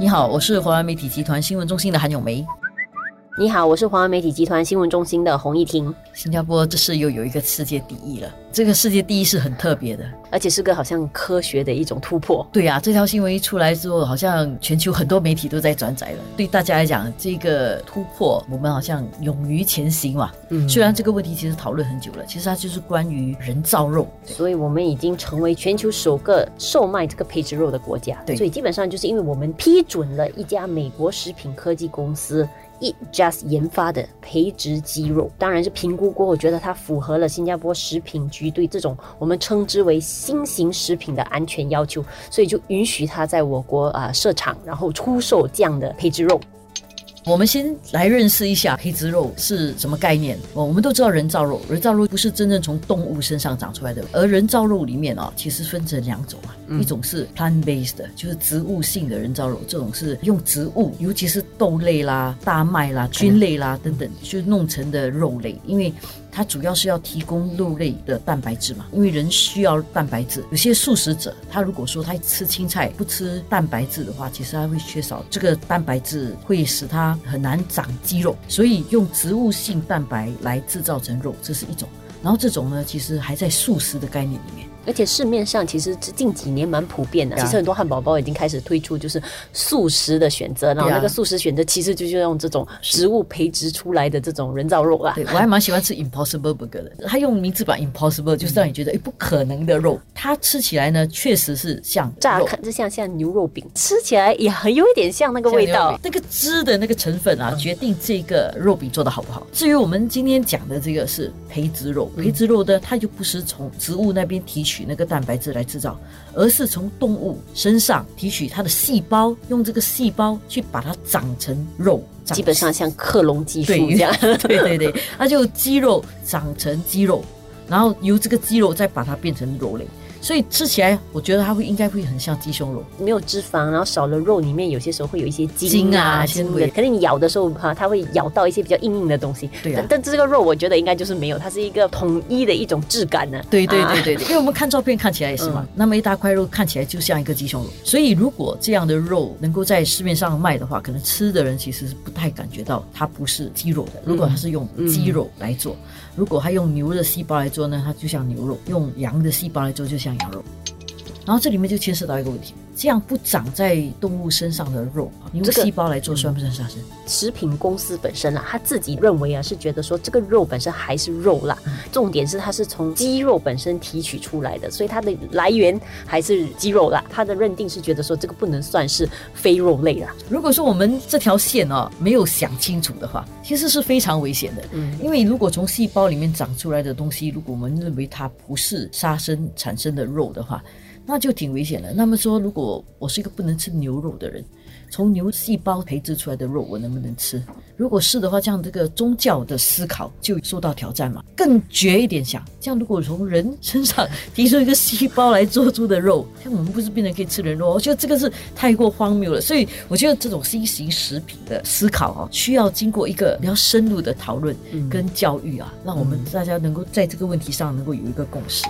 你好，我是华为媒体集团新闻中心的韩永梅。你好，我是华为媒体集团新闻中心的洪艺婷。新加坡这次又有一个世界第一了，这个世界第一是很特别的，而且是个好像科学的一种突破。对呀，这条新闻一出来之后，好像全球很多媒体都在转载了。对大家来讲，这个突破，我们好像勇于前行嘛。嗯，虽然这个问题其实讨论很久了，其实它就是关于人造肉，所以我们已经成为全球首个售卖这个培植肉的国家。对，所以基本上就是因为我们批准了一家美国食品科技公司。E t Just 研发的培植鸡肉，当然是评估过后觉得它符合了新加坡食品局对这种我们称之为新型食品的安全要求，所以就允许它在我国啊设厂，然后出售这样的培植肉。我们先来认识一下黑植肉是什么概念。哦，我们都知道人造肉，人造肉不是真正从动物身上长出来的，而人造肉里面啊，其实分成两种啊，一种是 plant-based 的，就是植物性的人造肉，这种是用植物，尤其是豆类啦、大麦啦、菌类啦等等，就弄成的肉类，因为。它主要是要提供肉类的蛋白质嘛，因为人需要蛋白质。有些素食者，他如果说他吃青菜不吃蛋白质的话，其实他会缺少这个蛋白质，会使他很难长肌肉。所以用植物性蛋白来制造成肉，这是一种。然后这种呢，其实还在素食的概念里面。而且市面上其实近几年蛮普遍的，其实很多汉堡包已经开始推出就是素食的选择，然后那个素食选择其实就是用这种植物培植出来的这种人造肉啦。对我还蛮喜欢吃 Impossible Burger 的，它用名字把 Impossible 就是让你觉得哎不可能的肉，它吃起来呢确实是像炸看就像像牛肉饼，吃起来也很有一点像那个味道。那个汁的那个成分啊，决定这个肉饼做的好不好。至于我们今天讲的这个是培植肉，培植肉呢，它就不是从植物那边提取。那个蛋白质来制造，而是从动物身上提取它的细胞，用这个细胞去把它长成肉，基本上像克隆技术这样。对对对，它就肌肉长成肌肉，然后由这个肌肉再把它变成肉类。所以吃起来，我觉得它会应该会很像鸡胸肉，没有脂肪，然后少了肉，里面有些时候会有一些筋啊、纤维。可能你咬的时候哈，它会咬到一些比较硬硬的东西。对啊。但这个肉我觉得应该就是没有，它是一个统一的一种质感呢。对对对对对。因为我们看照片看起来也是嘛，那么一大块肉看起来就像一个鸡胸肉。所以如果这样的肉能够在市面上卖的话，可能吃的人其实是不太感觉到它不是鸡肉的。如果它是用鸡肉来做，如果它用牛的细胞来做呢，它就像牛肉；用羊的细胞来做，就像羊肉。然后这里面就牵涉到一个问题。这样不长在动物身上的肉，你用细胞来做算不算杀生？食品公司本身啊，他自己认为啊，是觉得说这个肉本身还是肉啦。重点是它是从鸡肉本身提取出来的，所以它的来源还是鸡肉啦。他的认定是觉得说这个不能算是非肉类啦。如果说我们这条线啊没有想清楚的话，其实是非常危险的。嗯，因为如果从细胞里面长出来的东西，如果我们认为它不是杀生产生的肉的话，那就挺危险的。那么说，如果我是一个不能吃牛肉的人，从牛细胞培植出来的肉，我能不能吃？如果是的话，这样这个宗教的思考就受到挑战嘛。更绝一点想，这样如果从人身上提出一个细胞来做出的肉，像我们不是变成可以吃人肉？我觉得这个是太过荒谬了。所以我觉得这种新型食品的思考啊，需要经过一个比较深入的讨论跟教育啊，让我们大家能够在这个问题上能够有一个共识。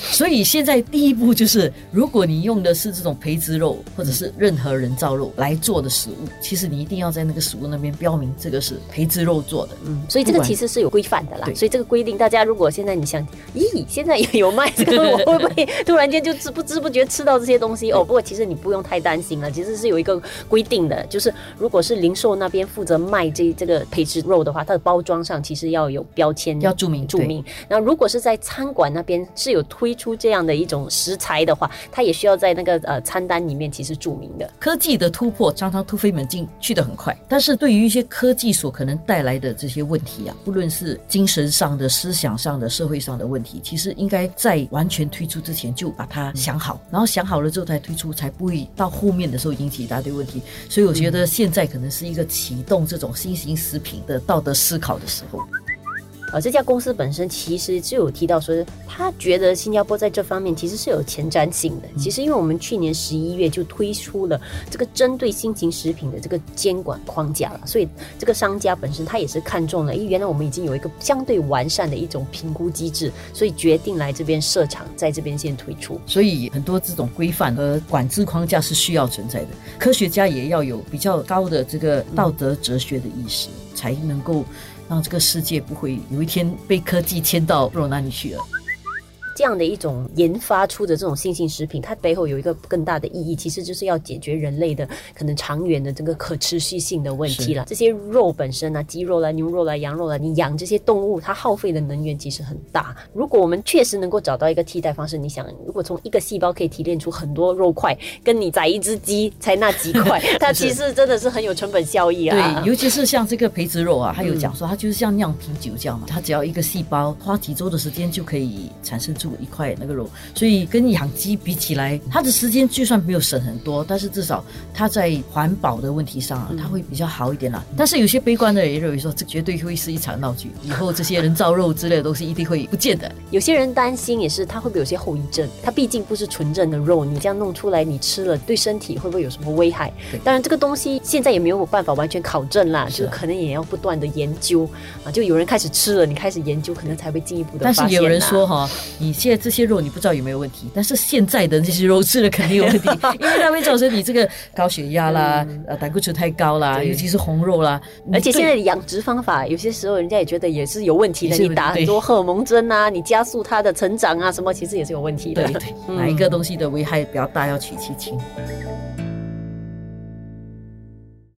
所以现在第一步就是，如果你用的是这种培植肉或者是任何人造肉来做的食物，其实你一定要在那个食物那边标明这个是培植肉做的。嗯，所以这个其实是有规范的啦。所以这个规定，大家如果现在你想，咦，现在也有卖这个，我会不会突然间就知不知不觉吃到这些东西？哦，不过其实你不用太担心了，其实是有一个规定的，就是如果是零售那边负责卖这这个培植肉的话，它的包装上其实要有标签，要注明注明。那如果是在餐馆那边是有推。出这样的一种食材的话，它也需要在那个呃餐单里面其实注明的。科技的突破常常突飞猛进，去得很快，但是对于一些科技所可能带来的这些问题啊，不论是精神上的、思想上的、社会上的问题，其实应该在完全推出之前就把它想好，然后想好了之后再推出，才不会到后面的时候引起一大堆问题。所以我觉得现在可能是一个启动这种新型食品的道德思考的时候。呃，这家公司本身其实就有提到说，他觉得新加坡在这方面其实是有前瞻性的。其实因为我们去年十一月就推出了这个针对新型食品的这个监管框架了，所以这个商家本身他也是看中了，因为原来我们已经有一个相对完善的一种评估机制，所以决定来这边设厂，在这边先推出。所以很多这种规范和管制框架是需要存在的，科学家也要有比较高的这个道德哲学的意识，才能够让这个世界不会有一天被科技牵到不知道哪里去了。这样的一种研发出的这种新型食品，它背后有一个更大的意义，其实就是要解决人类的可能长远的这个可持续性的问题了。这些肉本身啊，鸡肉啦、牛肉啦、羊肉啦，你养这些动物，它耗费的能源其实很大。如果我们确实能够找到一个替代方式，你想，如果从一个细胞可以提炼出很多肉块，跟你宰一只鸡才那几块，它其实真的是很有成本效益啊。对，尤其是像这个培植肉啊，还有讲说它就是像酿啤酒这样嘛，它只要一个细胞花几周的时间就可以产生出。一块那个肉，所以跟养鸡比起来，它的时间就算没有省很多，但是至少它在环保的问题上，它会比较好一点啦。但是有些悲观的人也认为说，这绝对会是一场闹剧，以后这些人造肉之类的东西一定会不见的。有些人担心也是，它会不会有些后遗症？它毕竟不是纯正的肉，你这样弄出来，你吃了对身体会不会有什么危害？当然，这个东西现在也没有办法完全考证啦，就是可能也要不断的研究啊。就有人开始吃了，你开始研究，可能才会进一步的。但是有人说哈，你。现在这些肉你不知道有没有问题，但是现在的这些肉吃了肯定有问题，因为它会造成你这个高血压啦，呃胆固醇太高啦，尤其是红肉啦。而且现在的养殖方法有些时候人家也觉得也是有问题的，你打很多荷尔蒙针啊，你加速它的成长啊，什么其实也是有问题的。对对，哪一个东西的危害比较大，要取其轻。